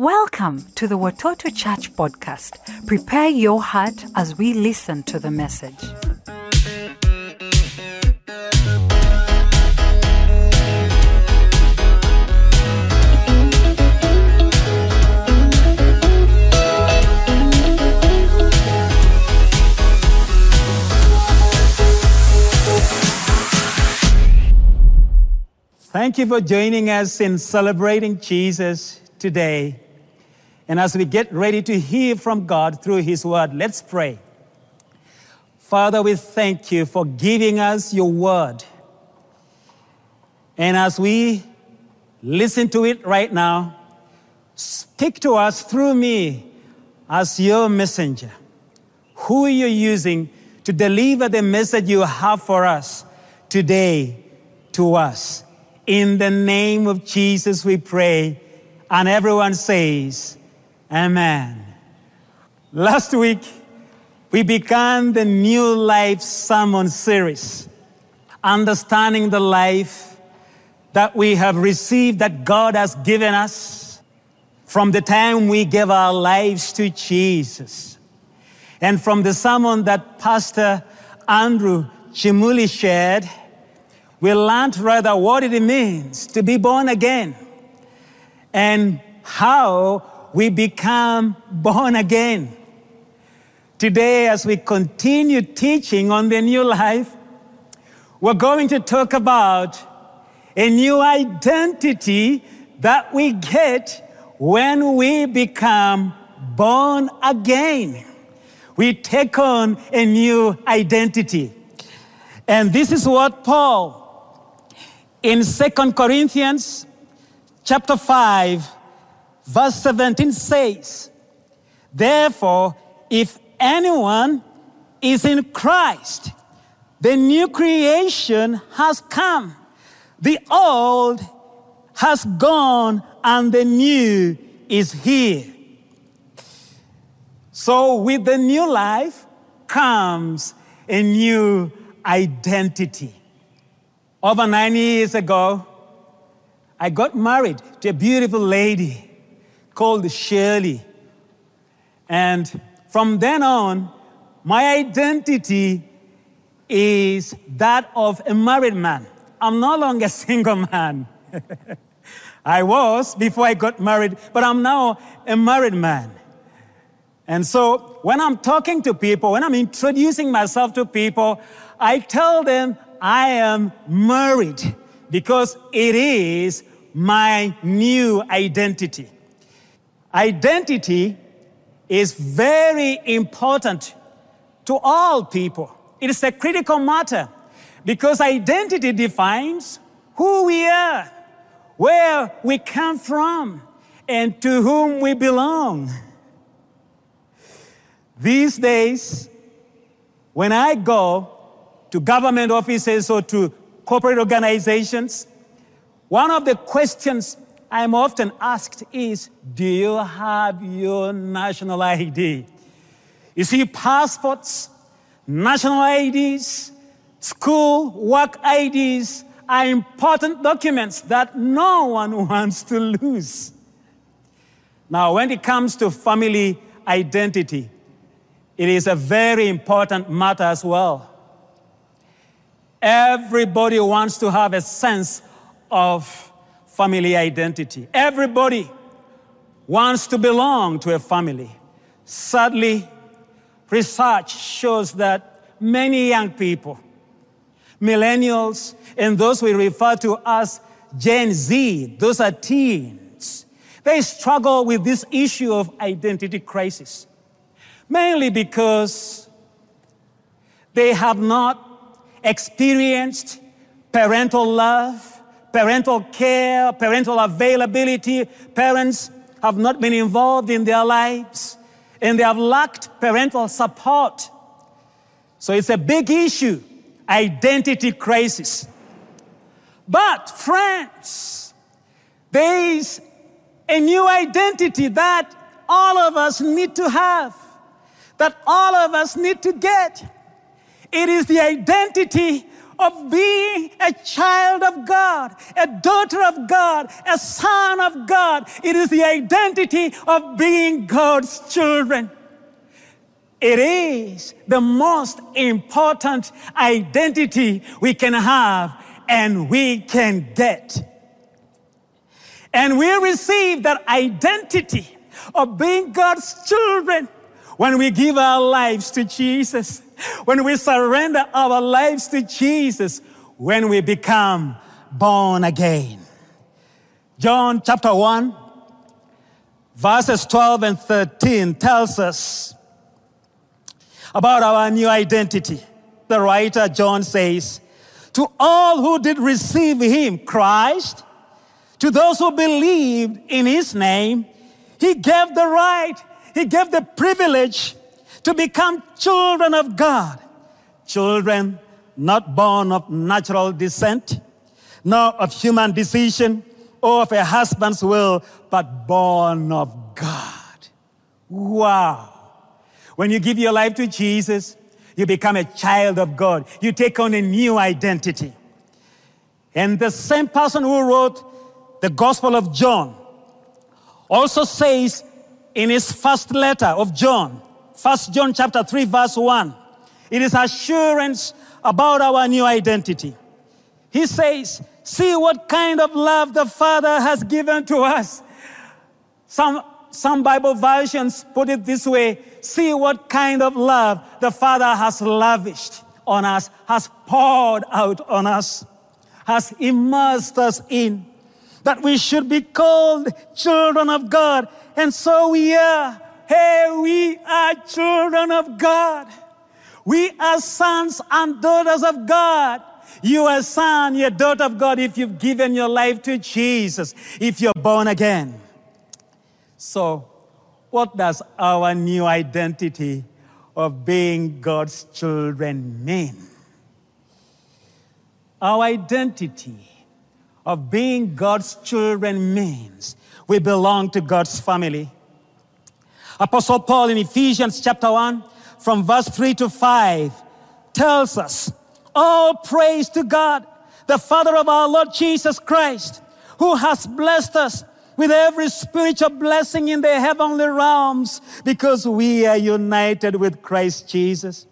Welcome to the Watoto Church podcast. Prepare your heart as we listen to the message. Thank you for joining us in celebrating Jesus today. And as we get ready to hear from God through His Word, let's pray. Father, we thank you for giving us your Word. And as we listen to it right now, speak to us through me as your messenger. Who you're using to deliver the message you have for us today to us. In the name of Jesus, we pray. And everyone says, Amen. Last week, we began the New Life Sermon series, understanding the life that we have received, that God has given us from the time we gave our lives to Jesus. And from the sermon that Pastor Andrew Chimuli shared, we learned rather what it means to be born again and how we become born again. Today, as we continue teaching on the new life, we're going to talk about a new identity that we get when we become born again. We take on a new identity. And this is what Paul in Second Corinthians chapter 5 Verse 17 says, Therefore, if anyone is in Christ, the new creation has come. The old has gone and the new is here. So, with the new life comes a new identity. Over nine years ago, I got married to a beautiful lady called Shirley. And from then on, my identity is that of a married man. I'm no longer a single man. I was before I got married, but I'm now a married man. And so when I'm talking to people, when I'm introducing myself to people, I tell them I am married because it is my new identity. Identity is very important to all people. It is a critical matter because identity defines who we are, where we come from, and to whom we belong. These days, when I go to government offices or to corporate organizations, one of the questions I'm often asked is, do you have your national ID? You see, passports, national IDs, school work IDs are important documents that no one wants to lose. Now, when it comes to family identity, it is a very important matter as well. Everybody wants to have a sense of family identity. Everybody wants to belong to a family. Sadly, research shows that many young people, millennials, and those we refer to as Gen Z, those are teens, they struggle with this issue of identity crisis. Mainly because they have not experienced parental love, parental care, parental availability. Parents have not been involved in their lives and they have lacked parental support. So it's a big issue identity crisis. But, friends, there is a new identity that all of us need to have, that all of us need to get. It is the identity of being a child of God, a daughter of God, a son of God. It is the identity of being God's children. It is the most important identity we can have and we can get. And we receive that identity of being God's children when we give our lives to Jesus, when we surrender our lives to Jesus, when we become born again. John chapter 1, verses 12 and 13 tells us about our new identity. The writer John says, To all who did receive him, Christ, to those who believed in his name, he gave the right, he gave the privilege to become children of God. Children not born of natural descent, nor of human decision or of a husband's will, but born of God. Wow. When you give your life to Jesus, you become a child of God. You take on a new identity. And the same person who wrote the Gospel of John also says in his first letter of John, First John chapter 3 verse 1, it is assurance about our new identity. He says, see what kind of love the Father has given to us. Some some Bible versions put it this way see what kind of love the Father has lavished on us, has poured out on us, has immersed us in, that we should be called children of God. And so we are. Hey, we are children of God. We are sons and daughters of God. You are son, you're daughter of God if you've given your life to Jesus, if you're born again. So, what does our new identity of being God's children mean? Our identity of being God's children means we belong to God's family. Apostle Paul in Ephesians chapter 1, from verse 3 to 5, tells us, All praise to God, the Father of our Lord Jesus Christ, who has blessed us with every spiritual blessing in the heavenly realms because we are united with Christ Jesus.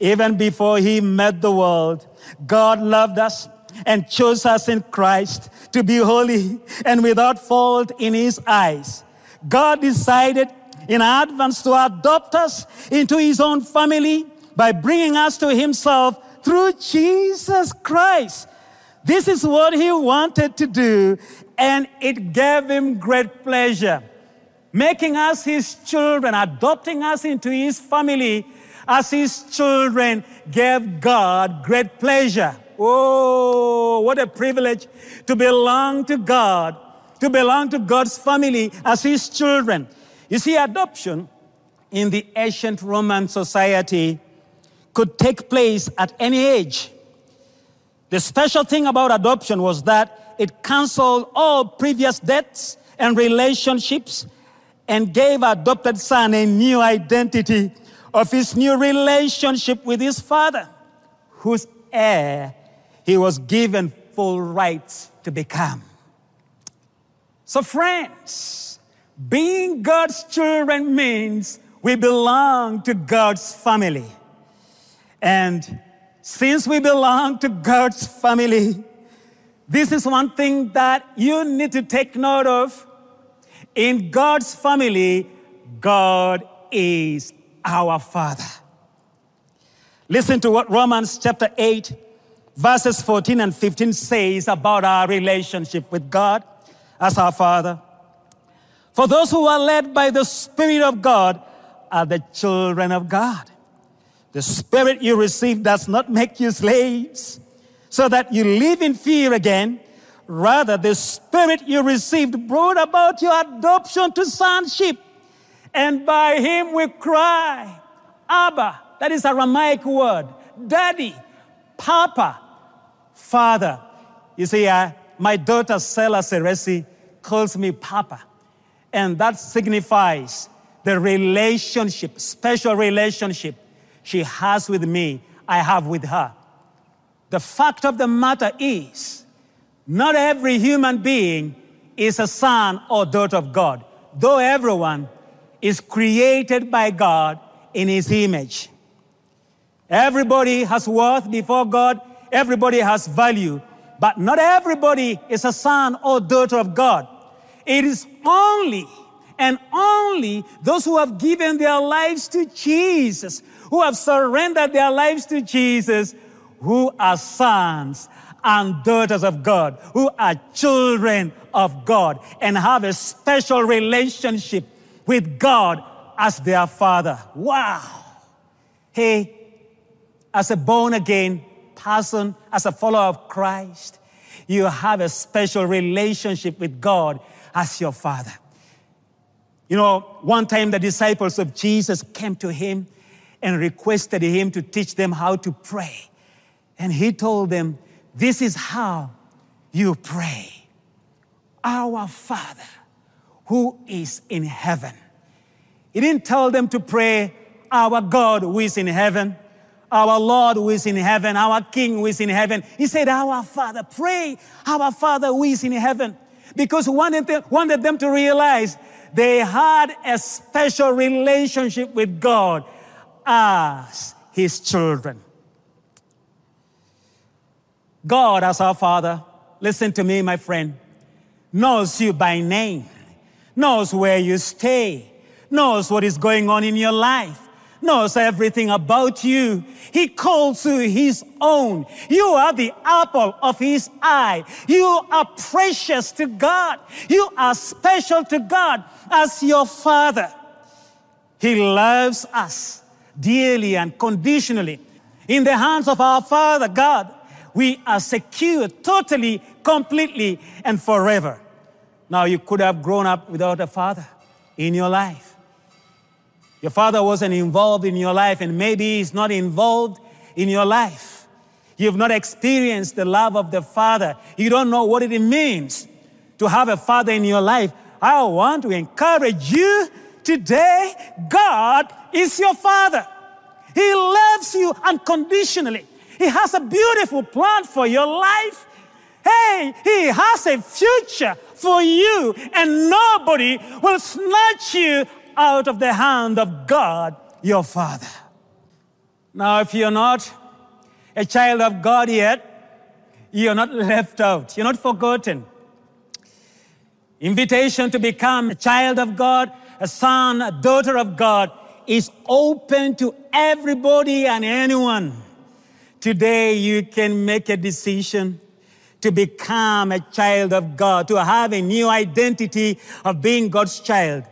Even before he met the world, God loved us and chose us in Christ to be holy and without fault in his eyes. God decided in advance to adopt us into his own family by bringing us to himself through Jesus Christ. This is what he wanted to do, and it gave him great pleasure. Making us his children, adopting us into his family as his children gave God great pleasure. Oh, what a privilege to belong to God, to belong to God's family as his children. You see, adoption in the ancient Roman society could take place at any age. The special thing about adoption was that it canceled all previous debts and relationships and gave adopted son a new identity of his new relationship with his father, whose heir he was given full rights to become. So, friends, being God's children means we belong to God's family. And since we belong to God's family, this is one thing that you need to take note of. In God's family, God is our Father. Listen to what Romans chapter 8, verses 14 and 15 says about our relationship with God as our Father. For those who are led by the Spirit of God are the children of God. The Spirit you receive does not make you slaves so that you live in fear again. Rather, the spirit you received brought about your adoption to sonship. And by him we cry, Abba, that is a Aramaic word, Daddy, Papa, Father. You see, uh, my daughter Sela Seresi calls me Papa. And that signifies the relationship, special relationship she has with me, I have with her. The fact of the matter is, not every human being is a son or daughter of God, though everyone is created by God in his image. Everybody has worth before God, everybody has value, but not everybody is a son or daughter of God. It is only and only those who have given their lives to Jesus, who have surrendered their lives to Jesus, who are sons and daughters of God, who are children of God, and have a special relationship with God as their Father. Wow. Hey, as a born again person, as a follower of Christ, you have a special relationship with God as your Father. You know, one time the disciples of Jesus came to him and requested him to teach them how to pray. And he told them, This is how you pray. Our Father who is in heaven. He didn't tell them to pray, Our God who is in heaven, our Lord who is in heaven, our King who is in heaven. He said, Our Father, pray, Our Father who is in heaven. Because he wanted them, wanted them to realize they had a special relationship with God as His children. God, as our Father, listen to me, my friend, knows you by name, knows where you stay, knows what is going on in your life, knows everything about you. He calls you his own. You are the apple of his eye. You are precious to God. You are special to God as your father. He loves us dearly and conditionally. In the hands of our Father God, we are secure totally, completely, and forever. Now, you could have grown up without a father in your life. Your father wasn't involved in your life, and maybe he's not involved in your life. You've not experienced the love of the father. You don't know what it means to have a father in your life. I want to encourage you today. God is your father. He loves you unconditionally. He has a beautiful plan for your life. Hey, He has a future for you, and nobody will snatch you out of the hand of God, your Father. Now, if you're not a child of God yet, you're not left out, you're not forgotten. Invitation to become a child of God, a son, a daughter of God is open to everybody and anyone. Today, you can make a decision to become a child of God, to have a new identity of being God's child.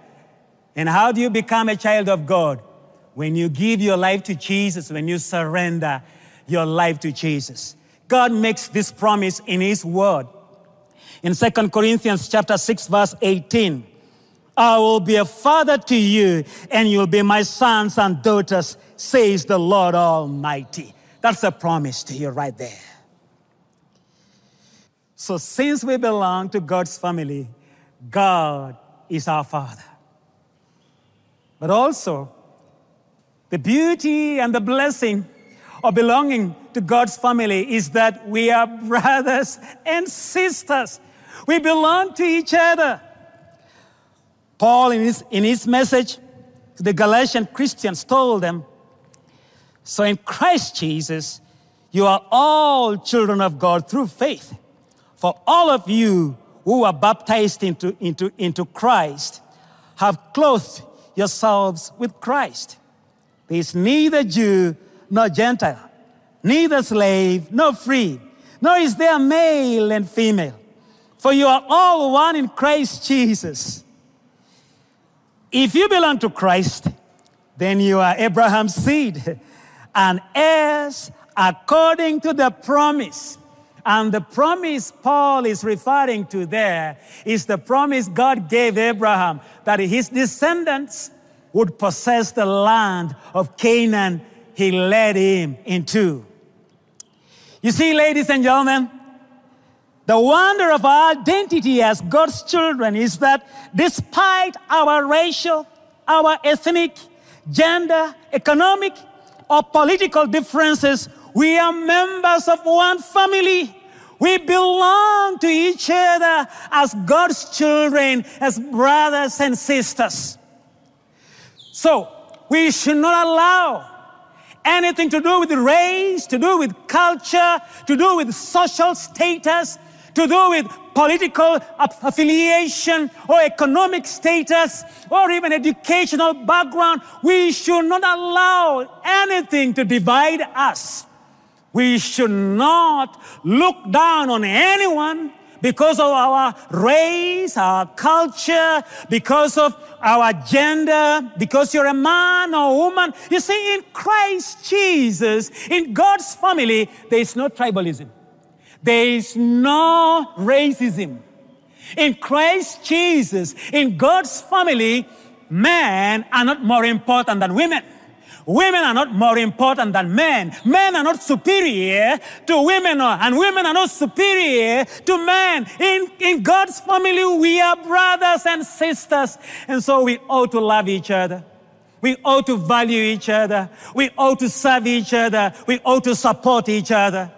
And how do you become a child of God? When you give your life to Jesus, when you surrender your life to Jesus. God makes this promise in His Word. In 2 Corinthians chapter 6, verse 18, I will be a father to you, and you'll be my sons and daughters, says the Lord Almighty. That's a promise to you right there. So, since we belong to God's family, God is our Father. But also, the beauty and the blessing of belonging to God's family is that we are brothers and sisters. We belong to each other. Paul, in his, in his message to the Galatian Christians, told them So in Christ Jesus, you are all children of God through faith. For all of you who are baptized into, into, into Christ have clothed yourselves with Christ. There is neither Jew nor Gentile, neither slave nor free, nor is there male and female. For you are all one in Christ Jesus. If you belong to Christ, then you are Abraham's seed and heirs according to the promise. And the promise Paul is referring to there is the promise God gave Abraham that his descendants would possess the land of Canaan he led him into. You see, ladies and gentlemen, the wonder of our identity as God's children is that despite our racial, our ethnic, gender, economic, or political differences, We are members of one family. We belong to each other as God's children, as brothers and sisters. So, we should not allow anything to do with race, to do with culture, to do with social status, to do with political affiliation or economic status or even educational background. We should not allow anything to divide us. We should not look down on anyone because of our race, our culture, because of our gender, because you're a man or woman. You see, in Christ Jesus, in God's family, there is no tribalism. There is no racism. In Christ Jesus, in God's family, men are not more important than women. Women are not more important than men. Men are not superior to women, uh, and women are not superior to men. In, in God's family, we are brothers and sisters. And so we ought to love each other. We ought to value each other. We ought to serve each other. We ought to support each other.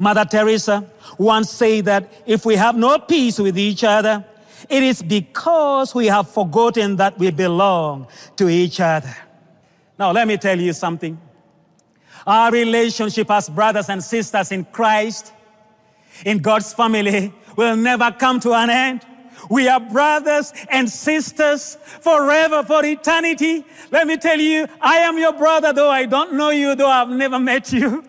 Mother Teresa once said that if we have no peace with each other, it is because we have forgotten that we belong to each other. Now, let me tell you something. Our relationship as brothers and sisters in Christ, in God's family, will never come to an end. We are brothers and sisters forever, for eternity. Let me tell you, I am your brother, though I don't know you, though I've never met you.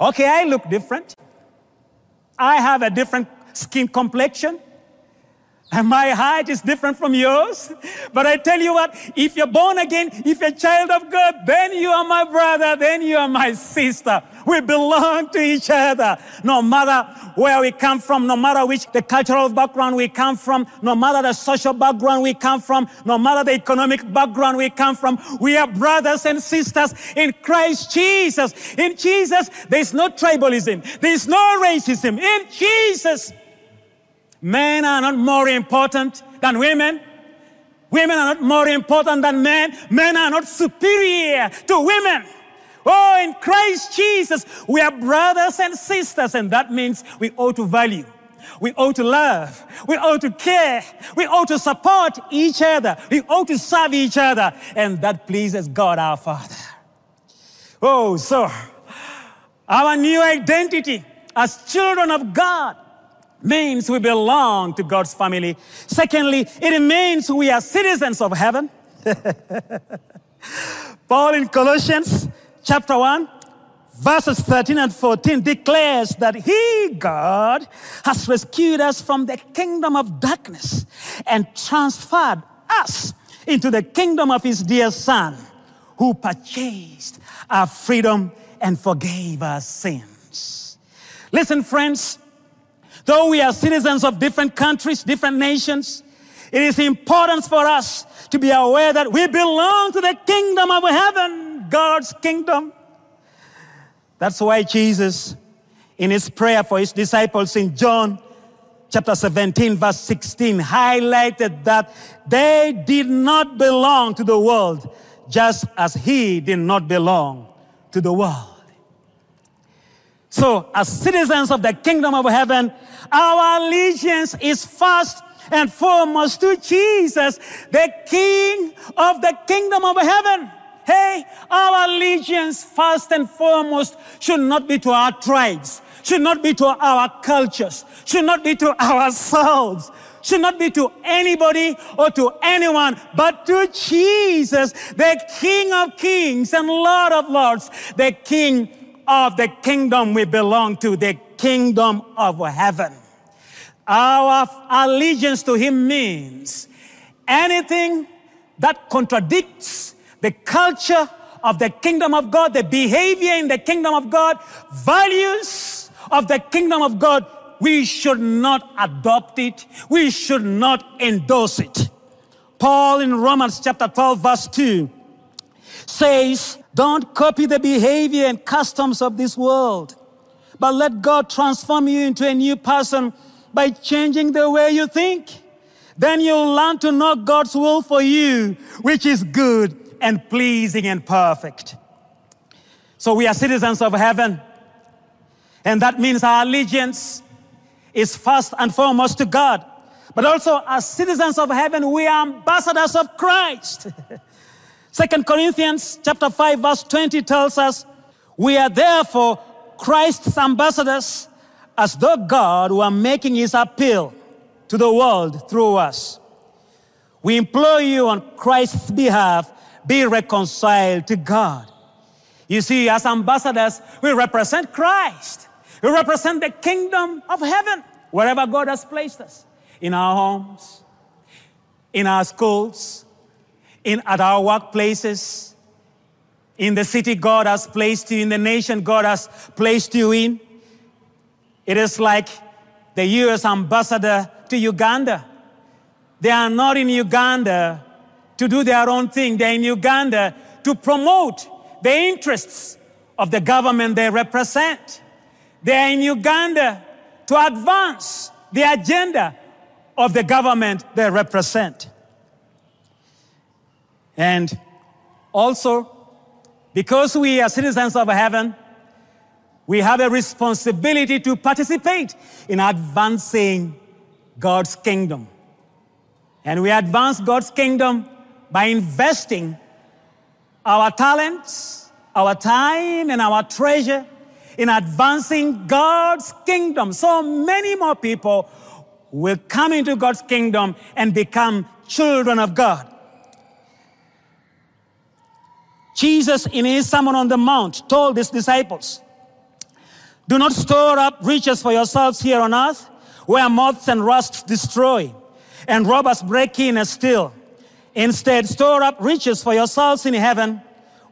Okay, I look different. I have a different skin complexion. And my height is different from yours. But I tell you what, if you're born again, if you're a child of God, then you are my brother, then you are my sister. We belong to each other. No matter where we come from, no matter which the cultural background we come from, no matter the social background we come from, no matter the economic background we come from, we are brothers and sisters in Christ Jesus. In Jesus, there is no tribalism. There is no racism. In Jesus, Men are not more important than women. Women are not more important than men. Men are not superior to women. Oh, in Christ Jesus, we are brothers and sisters, and that means we ought to value. We ought to love. We ought to care. We ought to support each other. We ought to serve each other. And that pleases God our Father. Oh, so our new identity as children of God means we belong to God's family. Secondly, it means we are citizens of heaven. Paul in Colossians chapter 1, verses 13 and 14 declares that He, God, has rescued us from the kingdom of darkness and transferred us into the kingdom of His dear Son, who purchased our freedom and forgave our sins. Listen, friends, Though we are citizens of different countries, different nations, it is important for us to be aware that we belong to the kingdom of heaven, God's kingdom. That's why Jesus, in his prayer for his disciples in John chapter 17, verse 16, highlighted that they did not belong to the world, just as he did not belong to the world. So, as citizens of the kingdom of heaven, our allegiance is first and foremost to Jesus, the King of the kingdom of heaven. Hey, our allegiance first and foremost should not be to our tribes, should not be to our cultures, should not be to ourselves, should not be to anybody or to anyone, but to Jesus, the King of kings and Lord of lords, the King of the kingdom we belong to, the kingdom of heaven. Our allegiance to Him means anything that contradicts the culture of the kingdom of God, the behavior in the kingdom of God, values of the kingdom of God, we should not adopt it. We should not endorse it. Paul in Romans chapter 12 verse 2 says, don't copy the behavior and customs of this world, but let God transform you into a new person by changing the way you think. Then you'll learn to know God's will for you, which is good and pleasing and perfect. So we are citizens of heaven. And that means our allegiance is first and foremost to God. But also, as citizens of heaven, we are ambassadors of Christ. Second Corinthians chapter 5, verse 20 tells us, We are therefore Christ's ambassadors, as though God were making his appeal to the world through us. We implore you on Christ's behalf, be reconciled to God. You see, as ambassadors, we represent Christ. We represent the kingdom of heaven wherever God has placed us in our homes, in our schools, in, at our workplaces, in the city God has placed you, in the nation God has placed you in. It is like the U.S. ambassador to Uganda. They are not in Uganda to do their own thing. They're in Uganda to promote the interests of the government they represent. They're in Uganda to advance the agenda of the government they represent. And also, because we are citizens of heaven, we have a responsibility to participate in advancing God's kingdom. And we advance God's kingdom by investing our talents, our time, and our treasure in advancing God's kingdom. So many more people will come into God's kingdom and become children of God. Jesus, in his Sermon on the Mount, told his disciples, Do not store up riches for yourselves here on earth, where moths and rust destroy, and robbers break in and steal. Instead, store up riches for yourselves in heaven,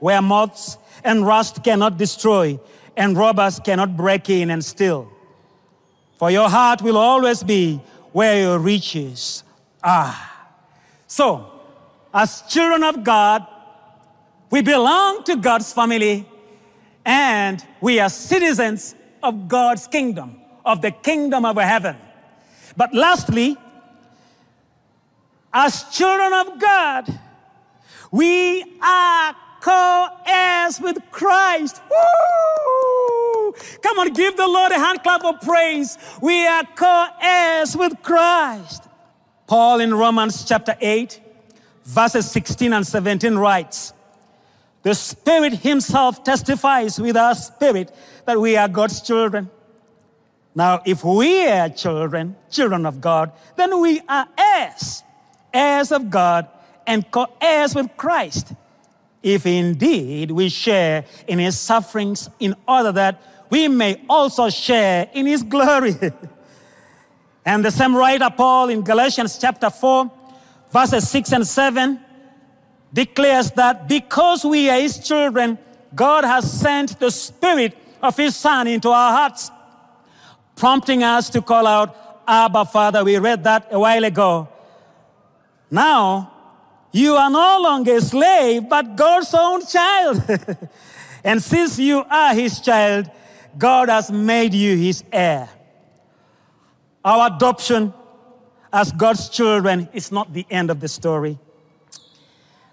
where moths and rust cannot destroy, and robbers cannot break in and steal. For your heart will always be where your riches are. So, as children of God, we belong to God's family and we are citizens of God's kingdom, of the kingdom of heaven. But lastly, as children of God, we are co-heirs with Christ. Woo! Come on, give the Lord a hand clap of praise. We are co-heirs with Christ. Paul in Romans chapter 8, verses 16 and 17 writes, The Spirit Himself testifies with our spirit that we are God's children. Now, if we are children, children of God, then we are heirs, heirs of God, and co heirs with Christ. If indeed we share in his sufferings, in order that we may also share in his glory. and the same writer, Paul, in Galatians chapter 4, verses 6 and 7, declares that because we are his children, God has sent the Spirit of his Son into our hearts prompting us to call out, Abba, Father. We read that a while ago. Now, you are no longer a slave, but God's own child. and since you are his child, God has made you his heir. Our adoption as God's children is not the end of the story.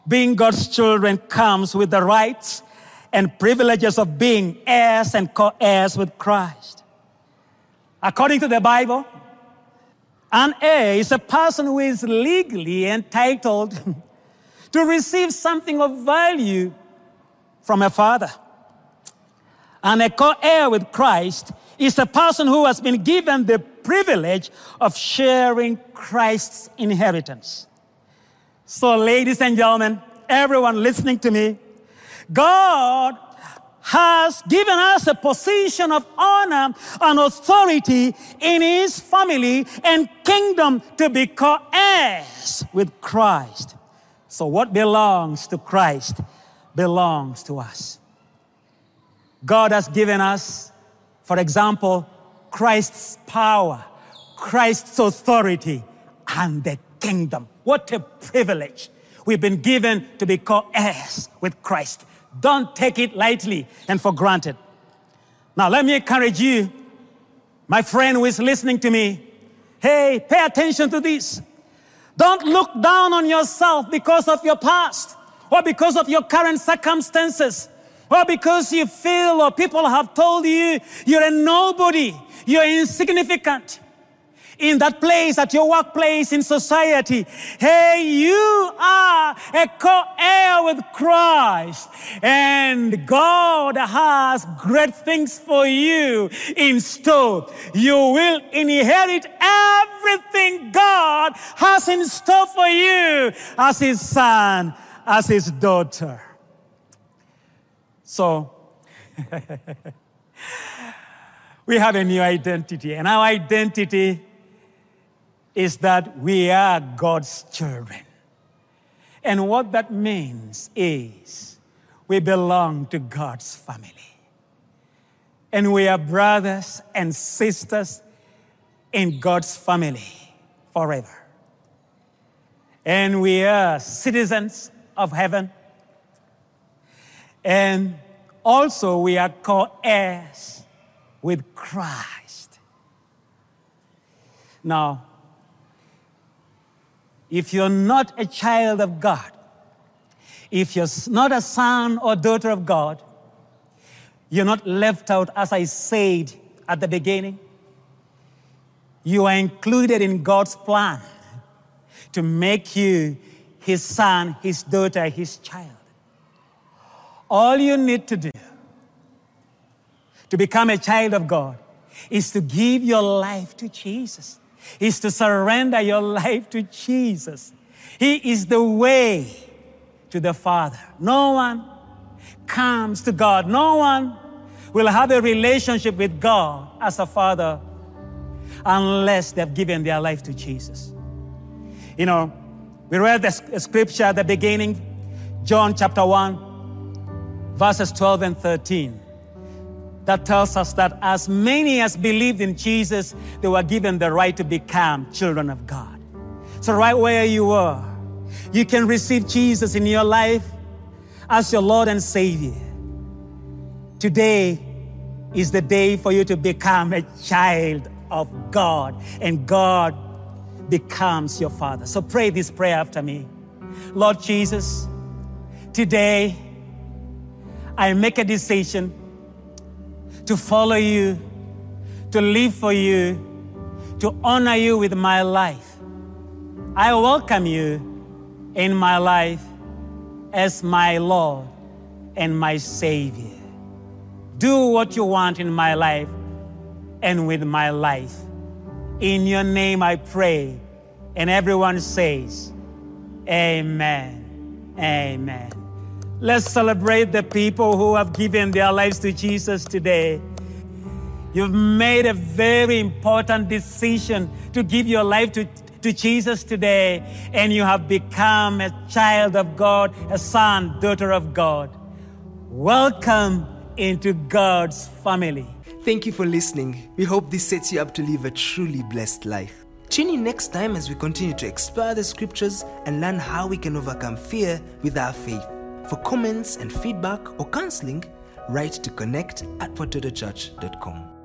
Being God's children comes with the rights and privileges of being heirs and co heirs with Christ. According to the Bible, an heir is a person who is legally entitled to receive something of value from a father. And a co heir with Christ is a person who has been given the privilege of sharing Christ's inheritance. So, ladies and gentlemen, everyone listening to me, God has given us a position of honor and authority in his family and kingdom to be co-heirs with Christ. So what belongs to Christ belongs to us. God has given us, for example, Christ's power, Christ's authority, and the kingdom. What a privilege. We've been given to be co-heirs with Christ. Don't take it lightly and for granted. Now, let me encourage you, my friend who is listening to me. Hey, pay attention to this. Don't look down on yourself because of your past or because of your current circumstances. or because you feel or people have told you you're a nobody, you're insignificant in that place, at your workplace, in society. Hey, you are a co-heir with Christ and God has great things for you in store. You will inherit everything God has in store for you as his son, as his daughter. So, we have a new identity, and our identity is that we are God's children. And what that means is we belong to God's family. And we are brothers and sisters in God's family forever. And we are citizens of heaven. And also we are co heirs with Christ. Now, if you're not a child of God, if you're not a son or daughter of God, you're not left out, as I said at the beginning. You are included in God's plan to make you his son, his daughter, his child. All you need to do to become a child of God is to give your life to Jesus is to surrender your life to Jesus. He is the way to the Father. No one comes to God. No one will have a relationship with God as a father unless they've given their life to Jesus. You know, we read the scripture at the beginning, John chapter 1, verses 12 and 13 that tells us that as many as believed in Jesus, they were given the right to become children of God. So, right where you are, you can receive Jesus in your life as your Lord and Savior. Today is the day for you to become a child of God, and God becomes your Father. So, pray this prayer after me. Lord Jesus, today I make a decision to follow you, to live for you, to honor you with my life. I welcome you in my life as my Lord and my Savior. Do what you want in my life and with my life. In your name I pray. And everyone says, Amen. Amen. Let's celebrate the people who have given their lives to Jesus today. You've made a very important decision to give your life to, to Jesus today, and you have become a child of God, a son, daughter of God. Welcome into God's family. Thank you for listening. We hope this sets you up to live a truly blessed life. Tune in next time as we continue to explore the scriptures and learn how we can overcome fear with our faith. For comments and feedback or counseling, write to connect at watotochurch.com.